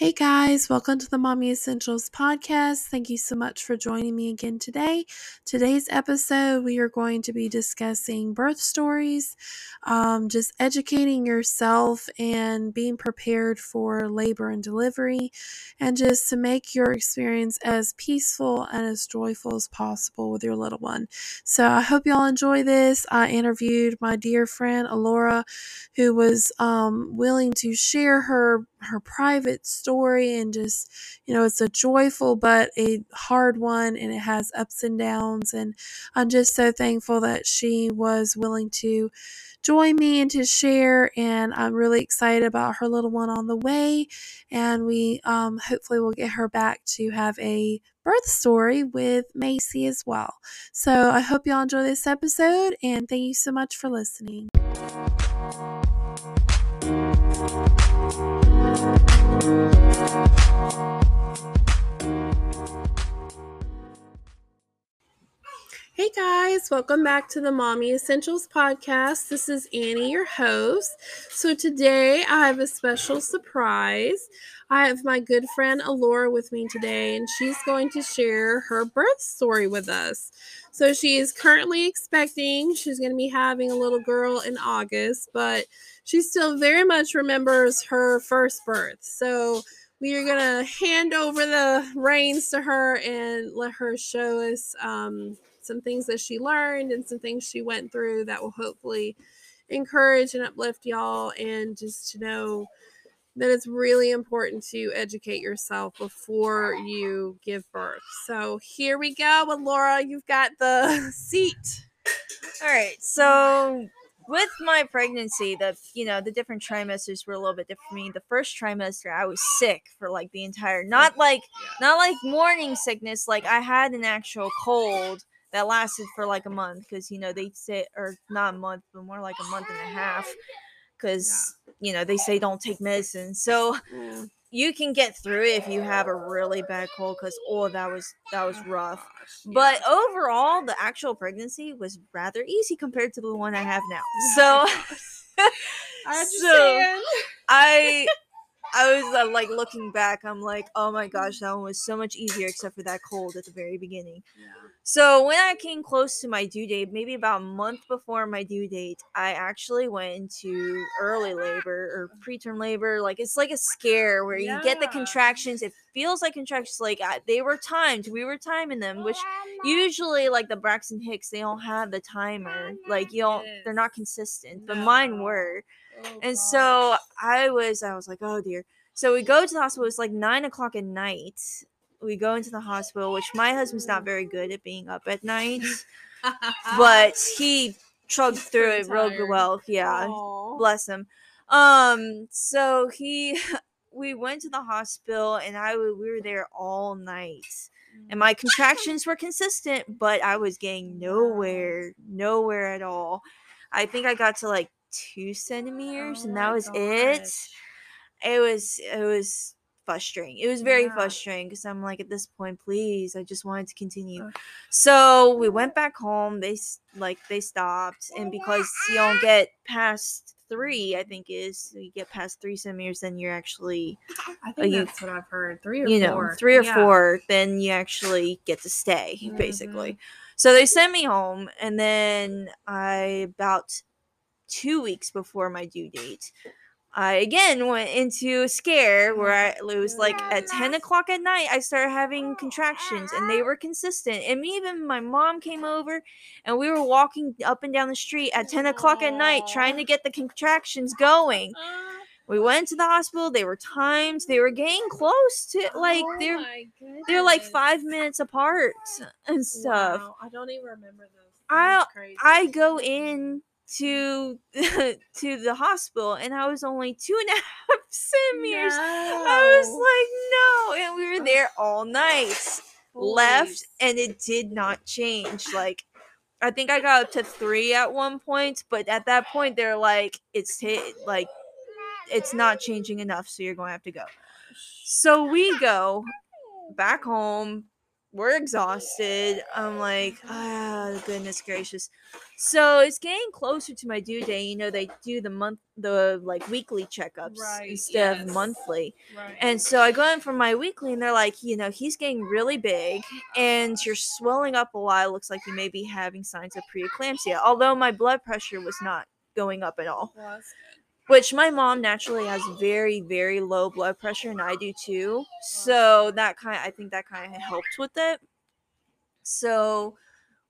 Hey guys, welcome to the Mommy Essentials podcast. Thank you so much for joining me again today. Today's episode, we are going to be discussing birth stories, um, just educating yourself and being prepared for labor and delivery, and just to make your experience as peaceful and as joyful as possible with your little one. So I hope y'all enjoy this. I interviewed my dear friend Allura, who was um, willing to share her her private story and just you know it's a joyful but a hard one and it has ups and downs and i'm just so thankful that she was willing to join me and to share and i'm really excited about her little one on the way and we um, hopefully will get her back to have a birth story with macy as well. So i hope y'all enjoy this episode and thank you so much for listening Thank you. Hey guys, welcome back to the Mommy Essentials podcast. This is Annie, your host. So today I have a special surprise. I have my good friend Allura with me today, and she's going to share her birth story with us. So she is currently expecting, she's going to be having a little girl in August, but she still very much remembers her first birth. So we are going to hand over the reins to her and let her show us um, some things that she learned and some things she went through that will hopefully encourage and uplift y'all and just to know that it's really important to educate yourself before you give birth. So here we go. with Laura, you've got the seat. All right. So with my pregnancy, the you know the different trimesters were a little bit different for me. The first trimester, I was sick for like the entire, not like not like morning sickness. Like I had an actual cold that lasted for like a month because you know they say or not a month but more like a month and a half because you know they say don't take medicine. So you can get through it if you have a really bad cold because oh that was that was oh rough. but overall the actual pregnancy was rather easy compared to the one i have now. So I so i I was uh, like looking back, I'm like, oh my gosh, that one was so much easier except for that cold at the very beginning. Yeah. So when I came close to my due date, maybe about a month before my due date, I actually went into early labor or preterm labor. Like it's like a scare where yeah. you get the contractions. It feels like contractions. Like I, they were timed. We were timing them, which usually like the Braxton Hicks, they don't have the timer. Like you don't, they're not consistent. But mine were. Oh, and gosh. so I was, I was like, oh dear. So we go to the hospital. It's like nine o'clock at night. We go into the hospital, which my husband's not very good at being up at night, but he trugged through it real well. Yeah, Aww. bless him. Um, so he, we went to the hospital, and I we were there all night and my contractions were consistent, but I was getting nowhere, nowhere at all. I think I got to like two centimeters, oh and that was gosh. it. It was it was frustrating. It was very yeah. frustrating because I'm like, at this point, please, I just wanted to continue. So we went back home. They like they stopped, and because you don't get past three, I think is you get past three centimeters, then you're actually. I think that's what I've heard. Three or you four. know, three or yeah. four, then you actually get to stay, mm-hmm. basically. So they sent me home, and then I about two weeks before my due date. I again went into a scare where I, it was like at 10 o'clock at night, I started having contractions and they were consistent. And even my mom came over and we were walking up and down the street at 10 o'clock at night trying to get the contractions going. Uh-huh. We went to the hospital, they were timed, they were getting close to like oh they're they're like five minutes apart and stuff. Wow. I don't even remember those. I I go in to to the hospital and I was only two and a half centimeters. No. I was like, no. And we were there all night. Holy left and it did not change. Like I think I got up to three at one point, but at that point they're like, it's t- like it's not changing enough, so you're going to have to go. So we go back home, we're exhausted. I'm like, ah, goodness gracious. So it's getting closer to my due date. You know, they do the month, the like weekly checkups Right, instead yes. of monthly. Right. And so I go in for my weekly, and they're like, you know, he's getting really big, and you're swelling up a lot. It looks like you may be having signs of preeclampsia. Although my blood pressure was not going up at all well, which my mom naturally has very very low blood pressure and i do too so that kind i think that kind of helped with it so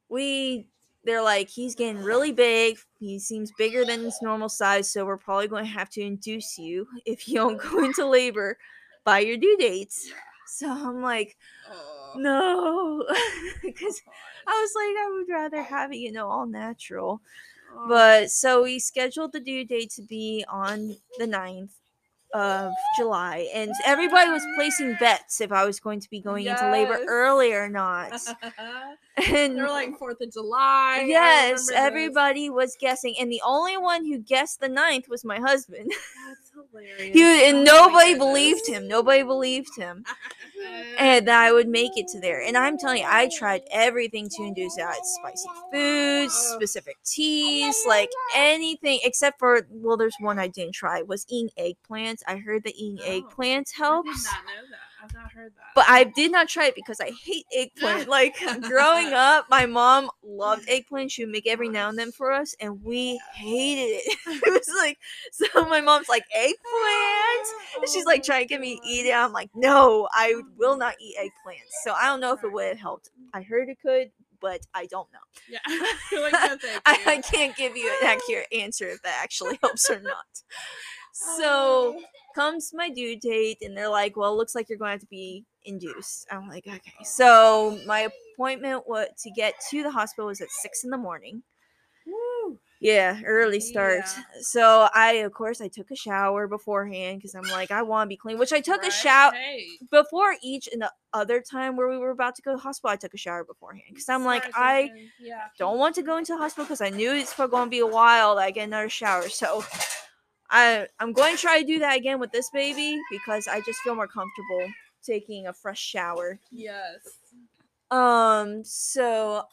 we they're like he's getting really big. He seems bigger than his normal size so we're probably going to have to induce you if you don't go into labor by your due dates. So i'm like Oh, no because i was like i would rather have it you know all natural. Oh. but so we scheduled the due date to be on the 9th of July, and everybody was placing bets if I was going to be going into labor early or not. And They're like Fourth of July. Yes, everybody was guessing, and the only one who guessed the ninth was my husband. That's hilarious. He, Oh and my nobody believed him. Nobody believed him. and that I would make it to there. And I'm telling you, I tried everything to induce that: spicy foods, specific teas, like anything except for well, there's one I didn't try was eating eggplants. I heard that eating Oh, eggplants I helps. did not know that. I've not heard that. But I did not try it because I hate eggplant. Like growing up, my mom loved eggplant. She would make every now and then for us, and we hated it. it was like so. My mom's like eggplant. And she's like trying to get me to eat it. I'm like, no, I will not eat eggplants. So I don't know if it would have helped. I heard it could, but I don't know. Yeah. Like, no, I, I can't give you an accurate answer if that actually helps or not. So oh. comes my due date, and they're like, well, it looks like you're going to have to be induced. I'm like, okay. So my appointment was to get to the hospital was at six in the morning. Woo. Yeah, early start. Yeah. So I, of course, I took a shower beforehand because I'm like, I want to be clean. Which I took a shower Hey, before each and the other time where we were about to go to the hospital. I took a shower beforehand because I'm like, smart I yeah. don't want to go into the hospital because I knew it's going to be a while that I get another shower. So I I'm going to try to do that again with this baby because I just feel more comfortable taking a fresh shower. Yes. Um, so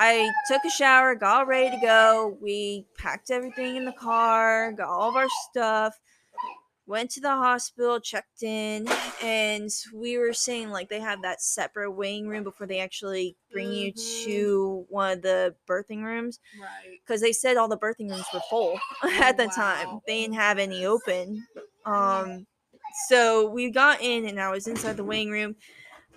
I took a shower, got ready to go. We packed everything in the car, got all of our stuff, went to the hospital, checked in, and we were saying like they have that separate waiting room before they actually bring you Mhm. to one of the birthing rooms Right. because they said all the birthing rooms were full at the time. They didn't have any open. Um, so we got in, and I was inside the waiting room.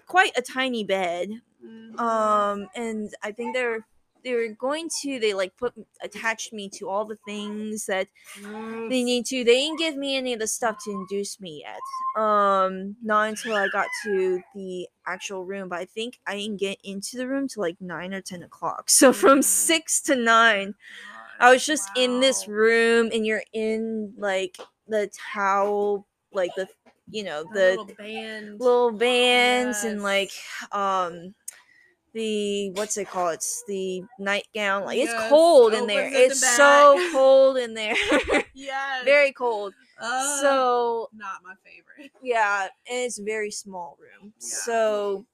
Quite a tiny bed. Mhm. Um, and I think they're they were going to they like put attached me to all the things that Mm. they need to. They didn't give me any of the stuff to induce me yet. Um, not until I got to the actual room. But I think I didn't get into the room till like nine or ten o'clock. So from Mhm. six to nine, I was just in this room, and you're in like the towel, like the you know The the little band. little bands and Yes. like um the what's it called? It's the nightgown. Like it's cold in there. at the It's so cold in there. yeah. very cold. Uh, So not my favorite. yeah, and it's a very small room. Yeah. So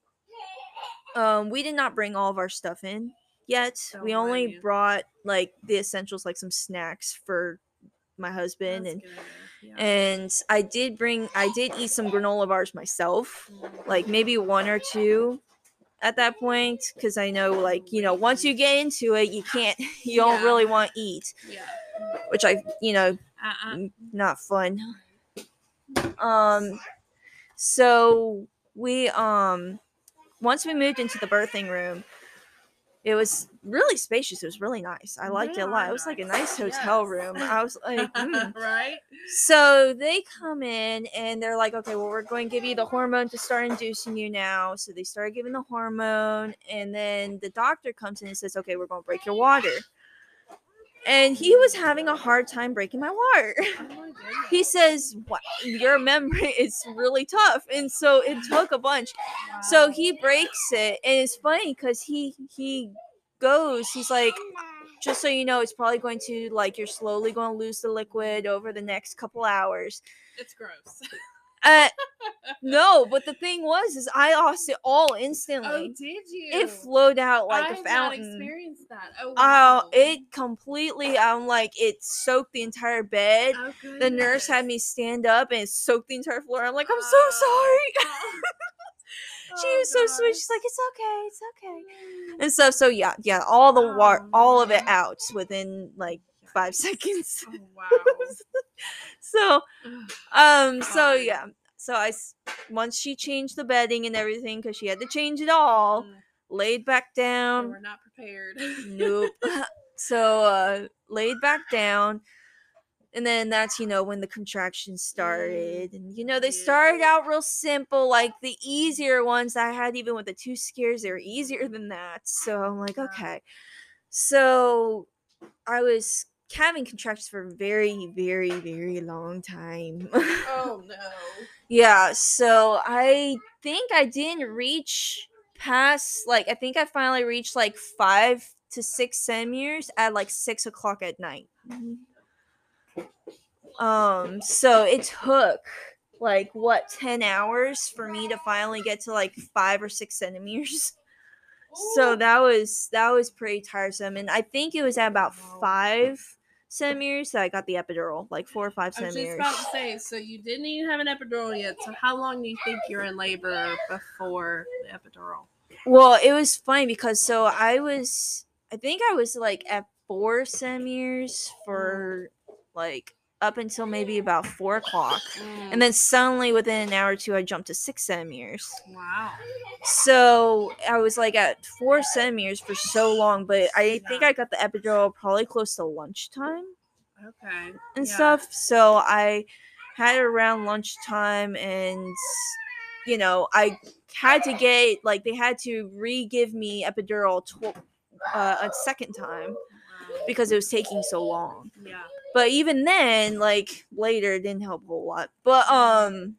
um we did not bring all of our stuff in yet. Don't we only you. brought like the essentials like some snacks for my husband That's and. Yeah. and I did bring I did eat some granola bars myself. Mm. like maybe one or two at that point because I know like you know once you get into it you can't you don't really want to eat yeah. which I you know Uh-uh. not fun um so we um once we moved into the birthing room it was really spacious it was really nice I liked it a lot it was like a nice. hotel Yes. room I was like mm. right? So they come in and they're like, okay, well, we're going to give you the hormone to start inducing you now. So they start giving the hormone, and then the doctor comes in and says, okay, we're going to break your water. And he was having a hard time breaking my water. Oh my. He says, wow, your membrane is really tough. And so it took a bunch. So he breaks it, and it's funny because he he goes, he's like, just so you know, it's probably going to like you're slowly going to lose the liquid over the next couple hours. It's gross. Uh, no, but the thing was, is I lost it all oh, instantly. Oh, did you? it flowed out like I a fountain. experienced that. Oh, Oh, wow. it completely. I'm like, it soaked the entire bed. Oh, The nurse had me stand up and it soaked the entire floor. I'm like, I'm so Oh. sorry. she Oh, was so sweet. She's like, it's okay, it's okay. Mm. And stuff. So yeah, yeah, all the water, Oh, all of it out within like five seconds. Oh, wow. so um so yeah so i s- once she changed the bedding and everything because she had to change it all Mm, laid back down were not prepared. nope so uh laid back down and then that's you know when the contractions started and you know they started yeah. out real simple like the easier ones i had even with the two scares they were easier than that so i'm like Wow. okay so i was having contractions for a very very very long time. Oh no. yeah so i think i didn't reach past like i think i finally reached like five to six centimeters at like six o'clock at night. Um so it took like what 10 hours for me to finally get to like five or six centimeters so that was that was pretty tiresome and i think it was at about five centimeters that i got the epidural like four or five centimeters. I was just about to say, so you didn't even have an epidural yet. So how long do you think you're in labor before the epidural? Well, it was funny because so I was, I think I was like at four centimeters for like up until maybe about four o'clock. And then suddenly within an hour or two, I jumped to six centimeters. wow. So I was like at four centimeters for so long, but I think I got the epidural probably close to lunchtime Okay. and Yeah. stuff. So I had it around lunchtime, and you know, I had to get like they had to re-give me epidural tw- uh, a second time because it was taking so long. Yeah. But even then, like later, it didn't help a whole lot. But um,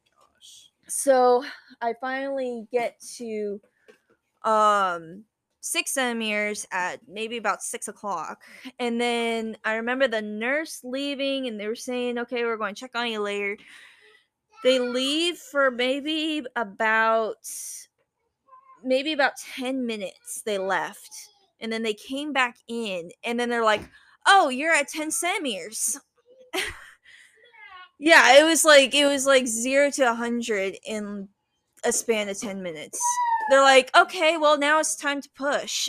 so I finally get to um six centimeters at maybe about six o'clock. And then I remember the nurse leaving and they were saying, okay, we're going to check on you later. They leave for maybe about maybe about 10 minutes they left. And then they came back in and then they're like, oh, you're at 10 centimeters. yeah, it was like it was like zero to a hundred in a span of 10 minutes. They're like, okay, well, now it's time to push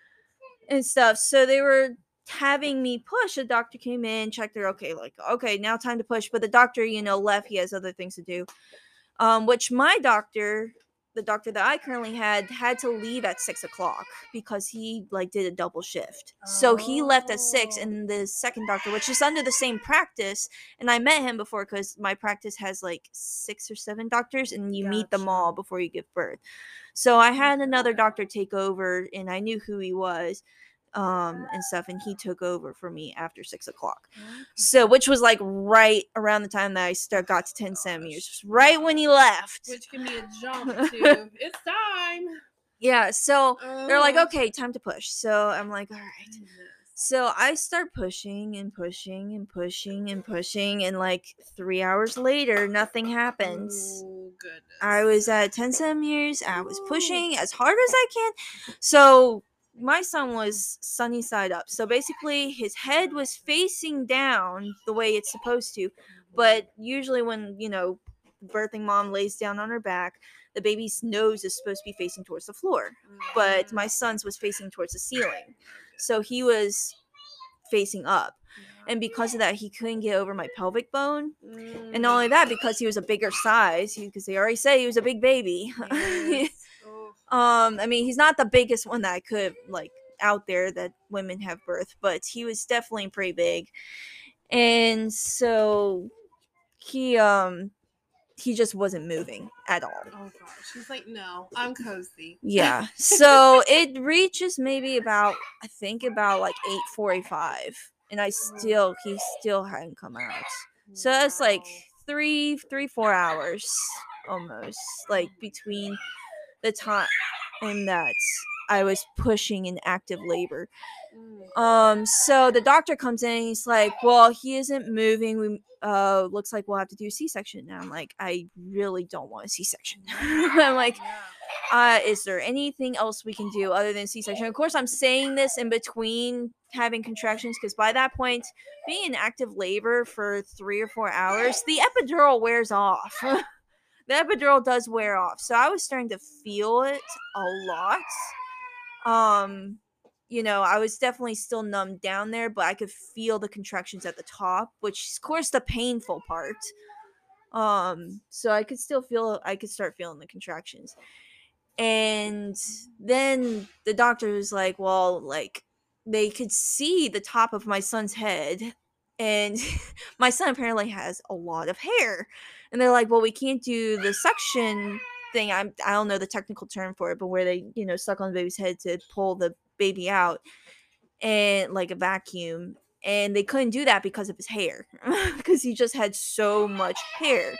and stuff. So they were having me push. The doctor came in, checked her, okay, like, okay, now time to push. But the doctor, you know, left. He has other things to do. Um, which my doctor, the doctor that I currently had, had to leave at six o'clock because he like did a double shift. So he left at six, oh. and the second doctor, which is under the same practice, and I met him before because my practice has like six or seven doctors, and you meet them all before you give birth. So I had another doctor take over, and I knew who he was, um, and stuff, and he took over for me after six o'clock. So, which was like right around the time that I start got to ten centimeters, right when he left. Which can be a jump to it's time. Yeah. So they're like, Oh, okay, time to push. So I'm like, all right. So I start pushing and pushing and pushing and pushing, and like three hours later, nothing happens. Oh, goodness. I was at 10 centimeters. I was pushing as hard as I can. So my son was sunny side up. So basically, his head was facing down the way it's supposed to. But usually, when you know, birthing mom lays down on her back, the baby's nose is supposed to be facing towards the floor. But Mhm. my son's was facing towards the ceiling. So he was facing up. And because of that, he couldn't get over my pelvic bone. And not only that, because he was a bigger size, because they already say he was a big baby. Um, I mean, he's not the biggest one that I could like out there that women have birth, but he was definitely pretty big. And so he um he just wasn't moving at all. oh gosh. He's like, no, I'm cozy. Yeah. So it reaches maybe about I think about like 8:45 and I still he still hadn't come out. So that's like three, three, four hours almost, like between the time in that I was pushing in active labor. Mm. Um, so the doctor comes in and he's like, Well, he isn't moving. We uh looks like we'll have to do a C section. And I'm like, I really don't want a C section. I'm like, uh, is there anything else we can do other than C section? Of course, I'm saying this in between having contractions because by that point, being in active labor for three or four hours, the epidural wears off. the epidural does wear off. So I was starting to feel it a lot. Um, you know, I was definitely still numb down there, but I could feel the contractions at the top, which is of course the painful part. Um, so I could still feel I could start feeling the contractions. And then the doctor was like, Well, like they could see the top of my son's head. And my son apparently has a lot of hair. And they're like, Well, we can't do the suction thing. I'm I don't know the technical term for it, but where they, you know, suck on the baby's head to pull the baby out and like a vacuum and they couldn't do that because of his hair because he just had so much hair.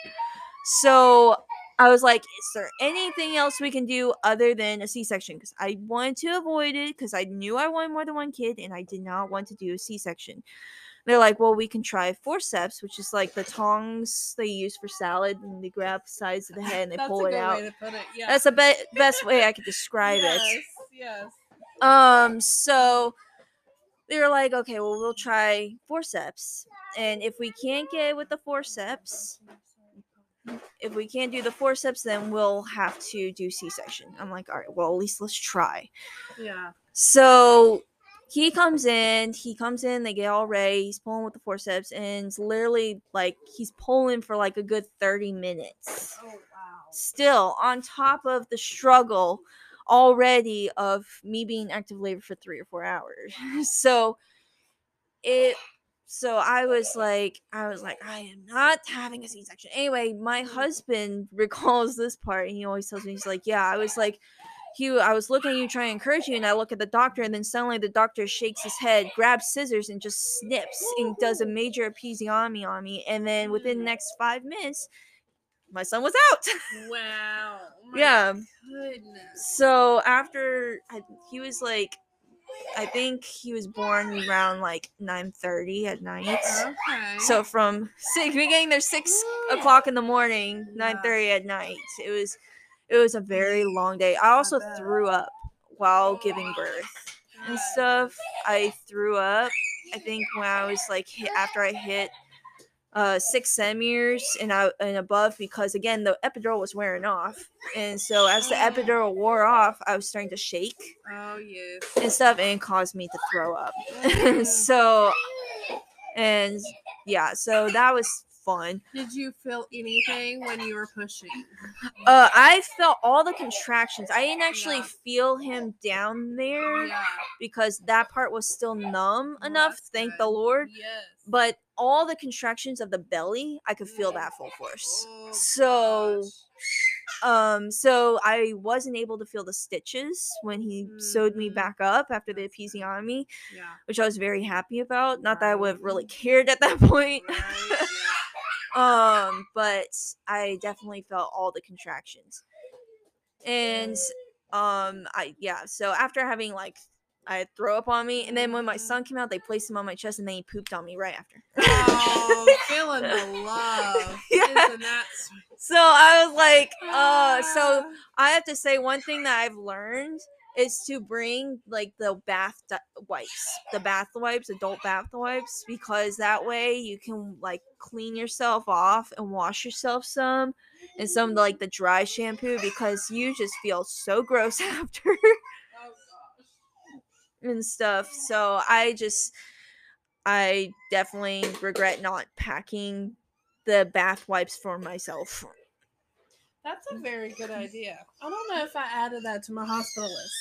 So i was like is there anything else we can do other than a c-section? Because i wanted to avoid it because i knew i wanted more than one kid and i did not want to do a c-section they're like well we can try forceps which is like the tongs they use for salad and they grab the sides of the head and they pull it out way to put it. Yeah. that's the be- best way i could describe it yes, Yes. um, so they were like, okay, well, we'll try forceps. And if we can't get it with the forceps, if we can't do the forceps, then we'll have to do C section. I'm like, all right, well, at least let's try. Yeah. So he comes in, he comes in, they get all ready, he's pulling with the forceps, and it's literally like he's pulling for like a good 30 minutes. Oh wow. Still on top of the struggle already of me being active labor for three or four hours. so it so I was like I was like I am not having a C-section. Anyway, my mm. husband recalls this part and he always tells me he's like, "Yeah, I was like he I was looking at you trying to encourage you and I look at the doctor and then suddenly the doctor shakes his head, grabs scissors and just snips and does a major episiotomy on me and then within the next 5 minutes my son was out. Wow. Oh my yeah. Goodness. So after I, he was like, I think he was born around like nine thirty at night. Okay. So from six, we getting there six o'clock in the morning, nine thirty at night. It was, it was a very long day. I also bet. threw up while giving birth and stuff. I threw up. I think when I was like hit after I hit uh six centimeters and I and above because again the epidural was wearing off. And so as the epidural wore off, I was starting to shake Oh yes. and stuff and caused me to throw up. So and yeah, so that was fun. Did you feel anything when you were pushing? Uh I felt all the contractions. I didn't actually Yeah. feel him down there Yeah. because that part was still numb enough, thank good. the Lord. Yes. But all the contractions of the belly, I could feel that full force. Oh, So gosh. um so I wasn't able to feel the stitches when he sewed me Mhm. back up after the episiotomy, yeah. which I was very happy about. Not that I would have really cared at that point. Right. Um but i definitely felt all the contractions and um i yeah so after having like i throw up on me and then when my Mhm. son came out they placed him on my chest and then he pooped on me right after Oh, feeling the love. Yeah. Isn't that sweet? so i was like uh so Ah. i have to say one thing that i've learned is to bring like the bath wipes the bath wipes adult bath wipes because that way you can like clean yourself off and wash yourself some and some like the dry shampoo because you just feel so gross after and stuff. So i just i definitely regret not packing the bath wipes for myself That's a very good idea. I don't know if I added that to my hospital list.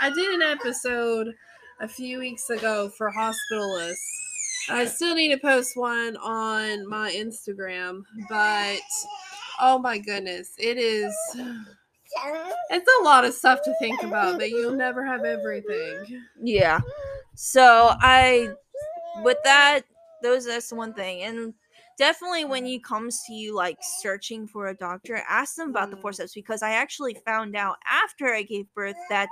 I did an episode a few weeks ago for hospital hospitalists. I still need to post one on my Instagram, but oh my goodness, it is it's a lot of stuff to think about that you'll never have everything. Yeah. So I with that, those that's the one thing. And definitely when he comes to you like searching for a doctor, ask them about the Mm. forceps because I actually found out after I gave birth that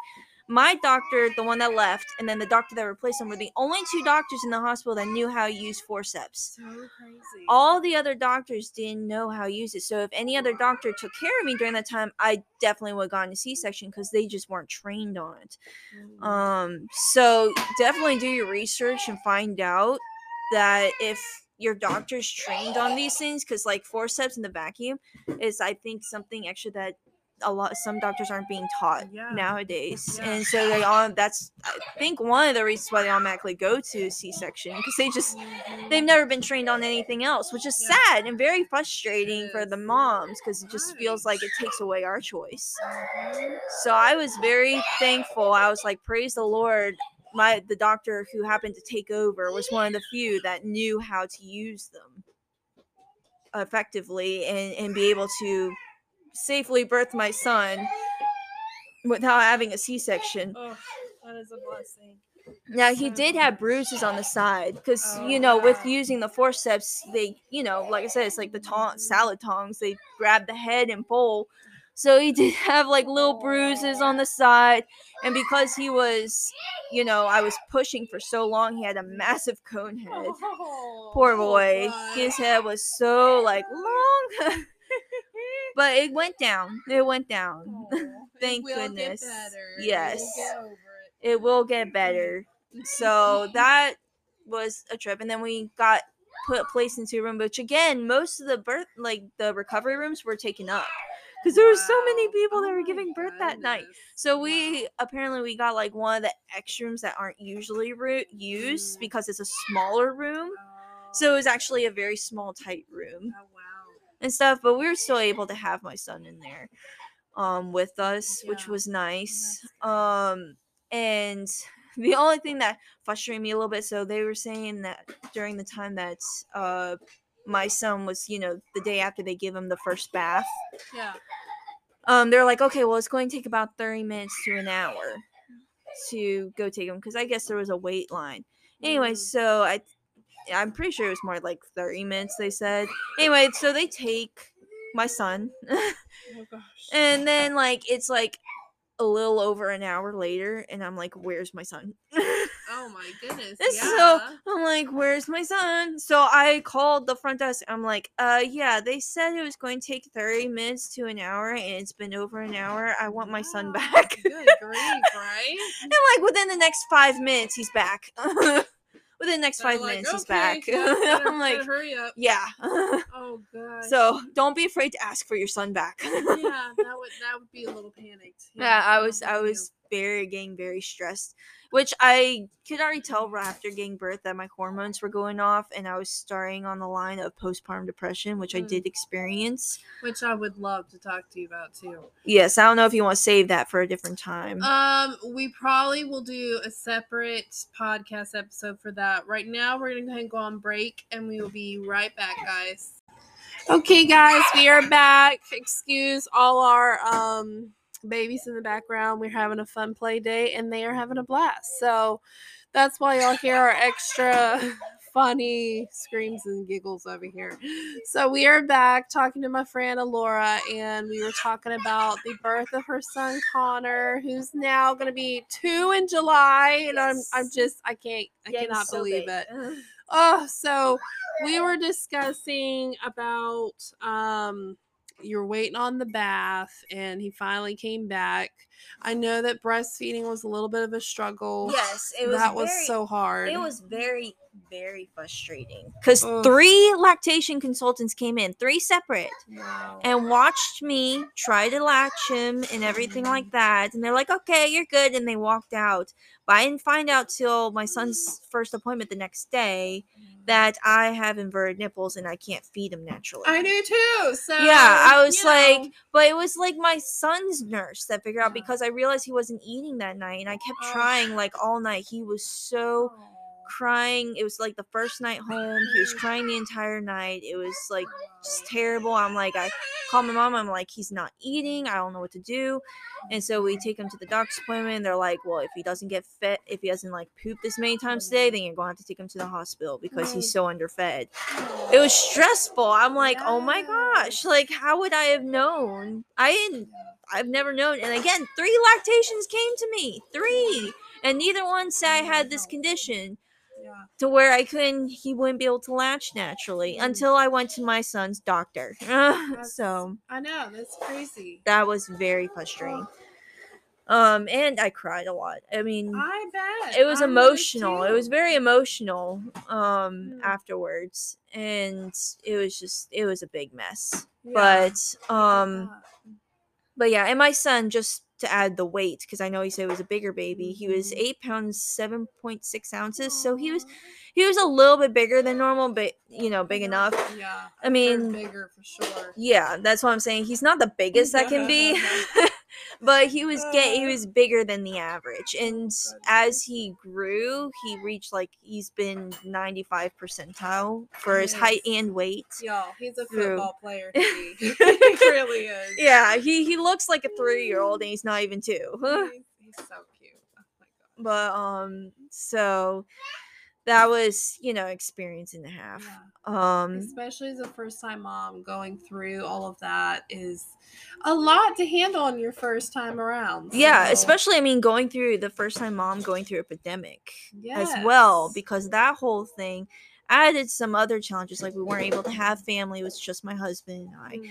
my doctor, the one that left, and then the doctor that replaced him were the only two doctors in the hospital that knew how to use forceps. So crazy. All the other doctors didn't know how to use it. So if any other doctor took care of me during that time, I definitely would have gone to C-section because they just weren't trained on it. Mm. Um, so definitely do your research and find out that if your doctor's trained on these things, because like forceps and the vacuum is, I think, something extra that a lot some doctors aren't being taught Yeah. nowadays, Yeah. and so they all that's I think one of the reasons why they automatically go to C-section because they just they've never been trained on anything else, which is Yeah. sad and very frustrating for the moms because it just feels like it takes away our choice. Mhm. So I was very thankful. I was like, praise the Lord. My the doctor who happened to take over was one of the few that knew how to use them effectively and, and be able to safely birth my son without having a C-section. Oh, that is a blessing. Now he did have bruises on the side because Oh, you know with oh. using the forceps they you know like I said it's like the tong- salad tongs they grab the head and pull. So he did have like little bruises on the side, and because he was, you know, I was pushing for so long, he had a massive cone head. Oh, Poor oh, boy, God. his head was so like long, but it went down. It went down. Oh, Thank goodness. Yes. You'll get over it. It will get better. so that was a trip and then we got put placed into a room which again most of the birth like the recovery rooms were taken up because there were so many Wow. people that Oh were giving birth that night so we apparently we got like one of the extra rooms that aren't usually used Mm. because it's a smaller room so it Oh. was actually a very small tight room Oh, wow. and stuff but we were still able to have my son in there um with us which was nice um and the only thing that frustrated me a little bit so they were saying that during the time that uh my son was you know the day after they give him the first bath Yeah. um they're like okay well it's going to take about 30 minutes to an hour to go take him because i guess there was a wait line anyway Mm. so i i'm pretty sure it was more like 30 minutes they said anyway so they take my son Oh gosh. and then like it's like a little over an hour later and i'm like where's my son oh my goodness. It's yeah. so I'm like, where's my son? So I called the front desk. I'm like, uh, yeah, they said it was going to take 30 minutes to an hour, and it's been over an hour. I want my son back. Good grief, right? and like within the next five minutes, he's back. within the next They're five like, minutes, he's back. better- I'm like, hurry up. yeah. Oh gosh. so don't be afraid to ask for your son back. yeah, that would that would be a little panicked. yeah, I was I was very getting very stressed, which I could already tell right after getting birth that my hormones were going off, and I was starting on the line of postpartum depression, which I Mm. did experience. which I would love to talk to you about too. Yes, I don't know if you want to save that for a different time. Um, we probably will do a separate podcast episode for that. Right now, we're gonna go ahead and go on break, and we will be right back, guys. Okay, guys, we are back. Excuse all our um babies in the background. We're having a fun play day, and they are having a blast. So that's why y'all hear our extra funny screams and giggles over here. So we are back talking to my friend Allura, and we were talking about the birth of her son Connor, who's now going to be two in July, and I'm I'm just I can't I Getting cannot so believe big. it. Oh, so we were discussing about um you're waiting on the bath and he finally came back. I know that breastfeeding was a little bit of a struggle. Yes, it was. that was so hard. It was very, very frustrating because three lactation consultants came in, three separate, Wow. and watched me try to latch him and everything like mm. that. And they're like, "Okay, you're good," and they walked out. But I didn't find out till my son's first appointment the next day that mm. I have inverted nipples and I can't feed him naturally. I do too. So Yeah, I was like- know, But it was like my son's nurse that figured out Yeah. Because I realized he wasn't eating that night, and I kept Oh. trying like all night. He was so crying. It was like the first night home. He was crying the entire night. It was like just terrible. I'm like, I call my mom. I'm like, he's not eating. I don't know what to do. And so we take him to the doctor's appointment. They're like, well, if he doesn't get fed, if he doesn't like poop this many times a day, then you're going to have to take him to the hospital because he's so underfed. It was stressful. I'm like, oh my gosh, like how would I have known? I didn't. I've never known. And again, three lactations came to me, three, and neither one said I had this condition Yeah. to where I couldn't, he wouldn't be able to latch naturally Mm. until I went to my son's doctor. so I know that's crazy. that was very frustrating. Um, and I cried a lot. I mean, I bet it was I emotional. It was very emotional um Mm. afterwards, and it was just it was a big mess. Yeah. But um, but yeah, and my son just to add the weight because I know he said it was a bigger baby. He was Mhm. eight pounds seven point six ounces, so he was he was a little bit bigger than normal, but you know, big enough. Yeah. I mean, bigger for sure. Yeah, that's what I'm saying. He's not the biggest that can be, but he was get he was bigger than the average. And as he grew, he reached like he's been 95 percentile for his height and weight. Y'all, he's a football player. he really is. Yeah, he he looks like a three year old, and he's not even two. He's, he's so cute. Oh my god. but um, so that was you know experience and a half. Yeah. Um, Especially as a first time mom, going through all of that is a lot to handle on your first time around. yeah, especially I mean going through the first time mom going through a pandemic. as well because that whole thing added some other challenges like we weren't able to have family it was just my husband and i Mm,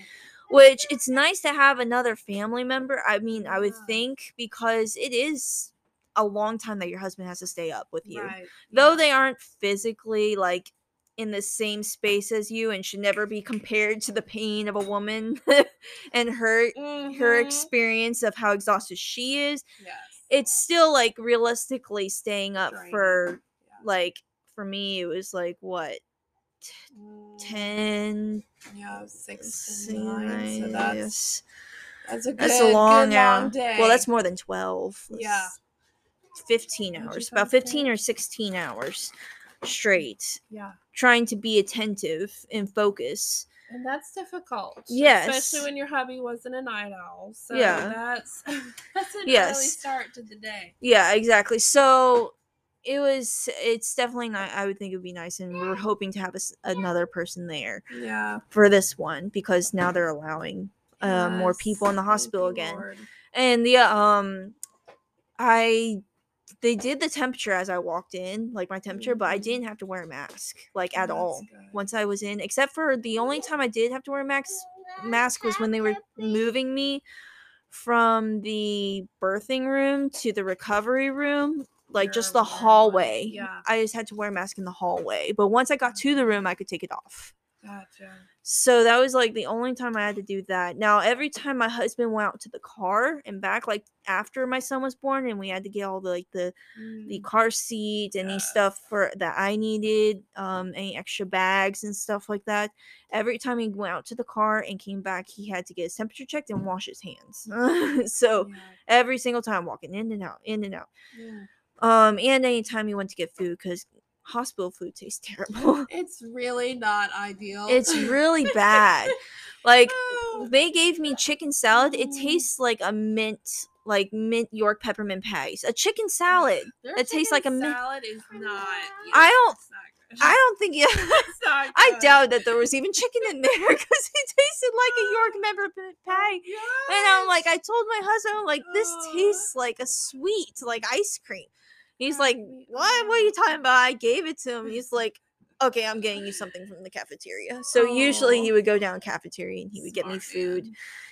which it's nice to have another family member i mean i would think because it is a long time that your husband has to stay up with you right, though they aren't physically like in the same space as you and should never be compared to the pain of a woman and her her Mhm. experience of how exhausted she is Yes. it's still like realistically staying up Draining. for Yeah. like for me it was like what Mm, 10 Yeah, six six, to nine. So that's yes. that's a good, that's a long, good long day. well that's more than 12 Yeah. That's 15 hours about 15 or 16 hours straight yeah, trying to be attentive and focus and that's difficult. Yes. especially when your hubby wasn't a night owl. So Yeah. that's that's an early start to the day. yeah exactly so it was it's definitely not i would think it would be nice and we're hoping to have a another person there Yeah, for this one because now they're allowing uh, more people in the hospital you, again Lord. and the um i they did the temperature as i walked in like my temperature but i Mhm. didn't have to wear a mask like at all once i was in except for the only time i did have to wear a mask mask was when they were moving me from the birthing room to the recovery room like just the hallway yeah. i just had to wear a mask in the hallway but once i got to the room i could take it off Gotcha. So that was like the only time I had to do that. Now, every time my husband went out to the car and back, like after my son was born, and we had to get all the like the the Mm, car seat, any stuff for that I needed, um, any extra bags and stuff like that. Every time he went out to the car and came back, he had to get his temperature checked and wash his hands. so yeah, every single time, walking in and out, in and out. yeah. Um, and anytime he went to get food, because hospital food tastes terrible. It's really not ideal. it's really bad. Like Oh, they gave me chicken salad. It tastes like a mint, like mint York peppermint patties. A chicken salad. their it tastes like a mint- salad is not. yeah, I don't- not. I don't think. Yeah, I doubt that there was even chicken in there because it tasted like a York peppermint pie. And I'm like, I told my husband, I'm like, this tastes like a sweet, like ice cream. He's like, what? What are you talking about? I gave it to him. He's like, okay, I'm getting you something from the cafeteria. So usually he would go down cafeteria and he would get me food.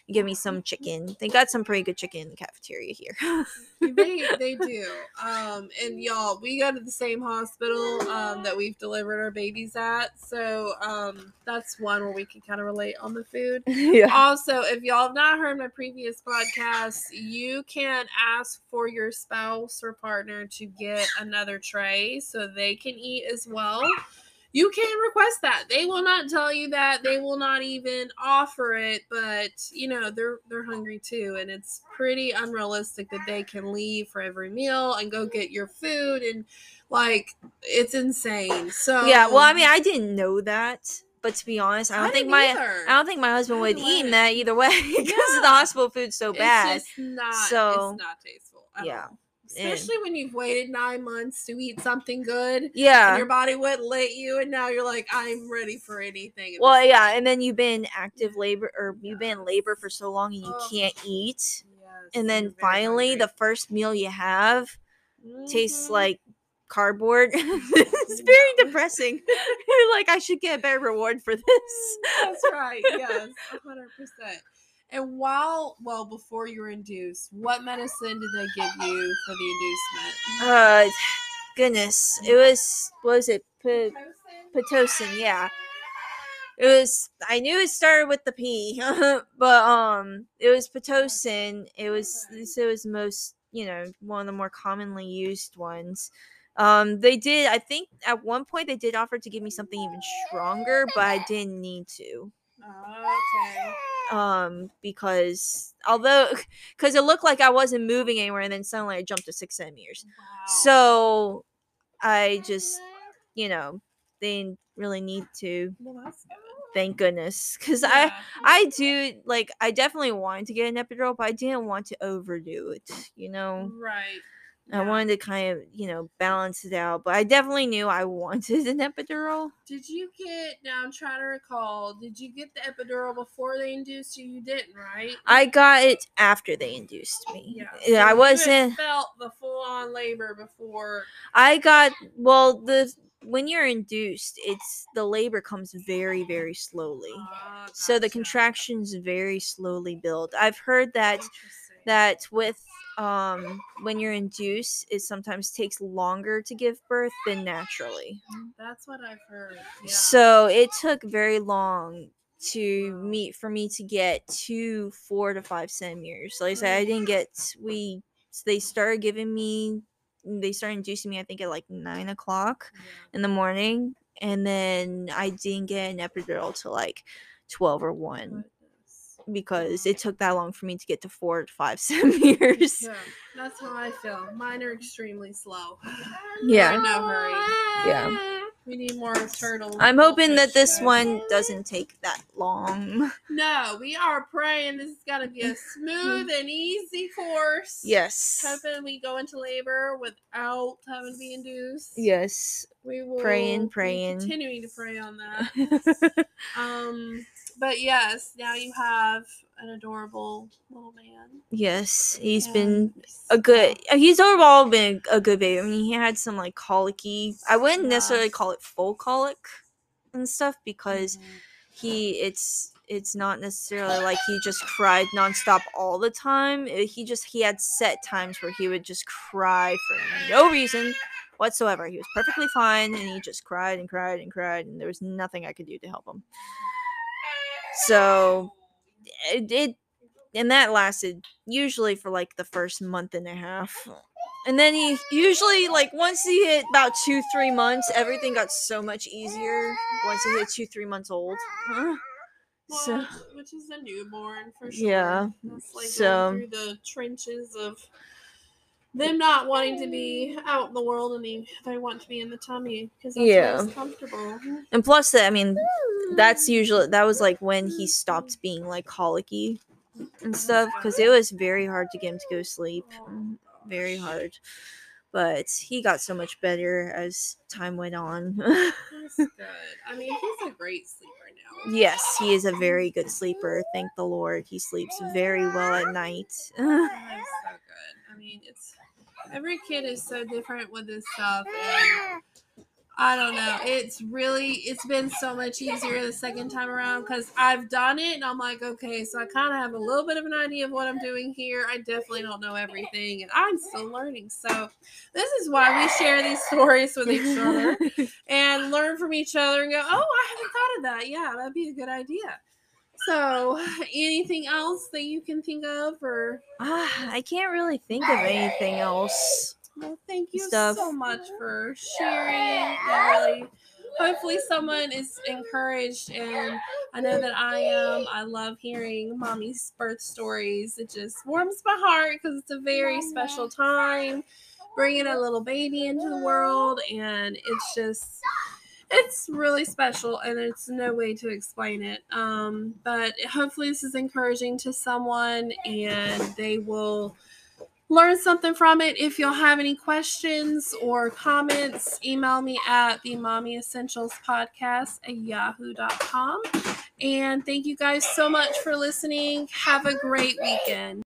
Give me some chicken. They got some pretty good chicken in the cafeteria here. they they do. Um, and y'all, we go to the same hospital um, that we've delivered our babies at, so um, that's one where we can kind of relate on the food. yeah. Also, if y'all have not heard my previous podcast, you can ask for your spouse or partner to get another tray so they can eat as well. You can request that. They will not tell you that. They will not even offer it, but you know, they're they're hungry too and it's pretty unrealistic that they can leave for every meal and go get your food and like it's insane. So Yeah. Well, I um, mean, I didn't know that, but to be honest, I don't think my either. I don't think my husband would eaten that either way because the hospital food's so bad. It's just not. So, it's not tasteful. At yeah. all. And- Especially when you've waited nine months to eat something good. And yeah. your body wouldn't let you, and now you're like, I'm ready for anything. Well, yeah, and then you've been active labor or you've been in labor for so long and you Ugh. can't eat. Yes, And then finally hungry. the first meal you have tastes Mhm. like cardboard. it's very depressing. You're like, I should get a better reward for this. That's right. Yes, hundred percent. And while, well, before you were induced, what medicine did they give you for the inducement? Uh, goodness, it was what was it? P- Pitocin, yeah. It was. I knew it started with the P, but um, it was Pitocin. It was. This it was most. You know, one of the more commonly used ones. Um, they did. I think at one point they did offer to give me something even stronger, but I didn't need to. okay. Um, because although, because it looked like I wasn't moving anywhere, and then suddenly I jumped to six centimeters. Wow. So I just, you know, they didn't really need to. Well. Thank goodness, because I I do like I definitely wanted to get an epidural, but I didn't want to overdo it. You know, right. I wanted to kind of you know balance it out, but I definitely knew I wanted an epidural. Did you get now? I'm trying to recall. Did you get the epidural before they induced you? You didn't, right? I got it after they induced me. Yeah. Yeah, so I you wasn't. felt the full on labor before. I got well the when you're induced, it's the labor comes very very slowly. Ah, So the contractions very slowly build. I've heard that that with um when you're induced, it sometimes takes longer to give birth than naturally. That's what I've heard. Yeah. So it took very long to meet for me to get to four to five centimeters. Like I said, I didn't get we they started giving me they started inducing me I think at like nine o'clock Yeah. in the morning and then I didn't get an epidural till like twelve or one. Because it took that long for me to get to four to five centimeters. Yeah, that's how I feel. Mine are extremely slow. Yeah. We're in no hurry. Yeah. We need more turtle. I'm hoping that this one doesn't take that long. No, we are praying this is gonna be a smooth and easy course. Yes. Hoping we go into labor without having to be induced. Yes. We will Praying, praying. continuing to pray on that. Um, but yes, now you have an adorable little man. yes. He's and been a good he's overall been a good baby. I mean he had some like colicky I wouldn't necessarily call it full colic and stuff because Mhm. he it's it's not necessarily like he just cried nonstop all the time. Uh, He just he had set times where he would just cry for no reason whatsoever. He was perfectly fine and he just cried and cried and cried and there was nothing I could do to help him. So it, it and that lasted usually for like the first month and a half. And then he usually like once he hit about two, three months, everything got so much easier once he hit two, three months old. So Well, which is a newborn for sure. Yeah, That's like so- going through the trenches of them not wanting to be out in the world and they, they want to be in the tummy because that's Yeah. most comfortable. and plus that I mean that's usually that was like when he stopped being like colicky and stuff because it was very hard to get him to go to sleep. Very hard. But he got so much better as time went on. That's good. I mean, he's a great sleeper now. yes, he is a very good sleeper. Thank the Lord. He sleeps very well at night. That is so good. I mean, it's every kid is so different with this stuff, and I don't know. It's really it's been so much easier the second time around because I've done it, and I'm like, okay, so I kind of have a little bit of an idea of what I'm doing here. I definitely don't know everything, and I'm still learning. So this is why we share these stories with each other and learn from each other and go, oh, I haven't thought of that. Yeah, that'd be a good idea. So, anything else that you can think of, or Ah, I can't really think of anything else. well, thank you Stuff. so much for sharing. I really, hopefully, someone is encouraged, and I know that I am. I love hearing mommy's birth stories. It just warms my heart because it's a very special time, bringing a little baby into the world, and it's just it's really special and it's no way to explain it um but hopefully this is encouraging to someone and they will learn something from it. If you'll have any questions or comments, email me at the Mommy Essentials Podcast at yahoo.com. And thank you guys so much for listening. Have a great weekend.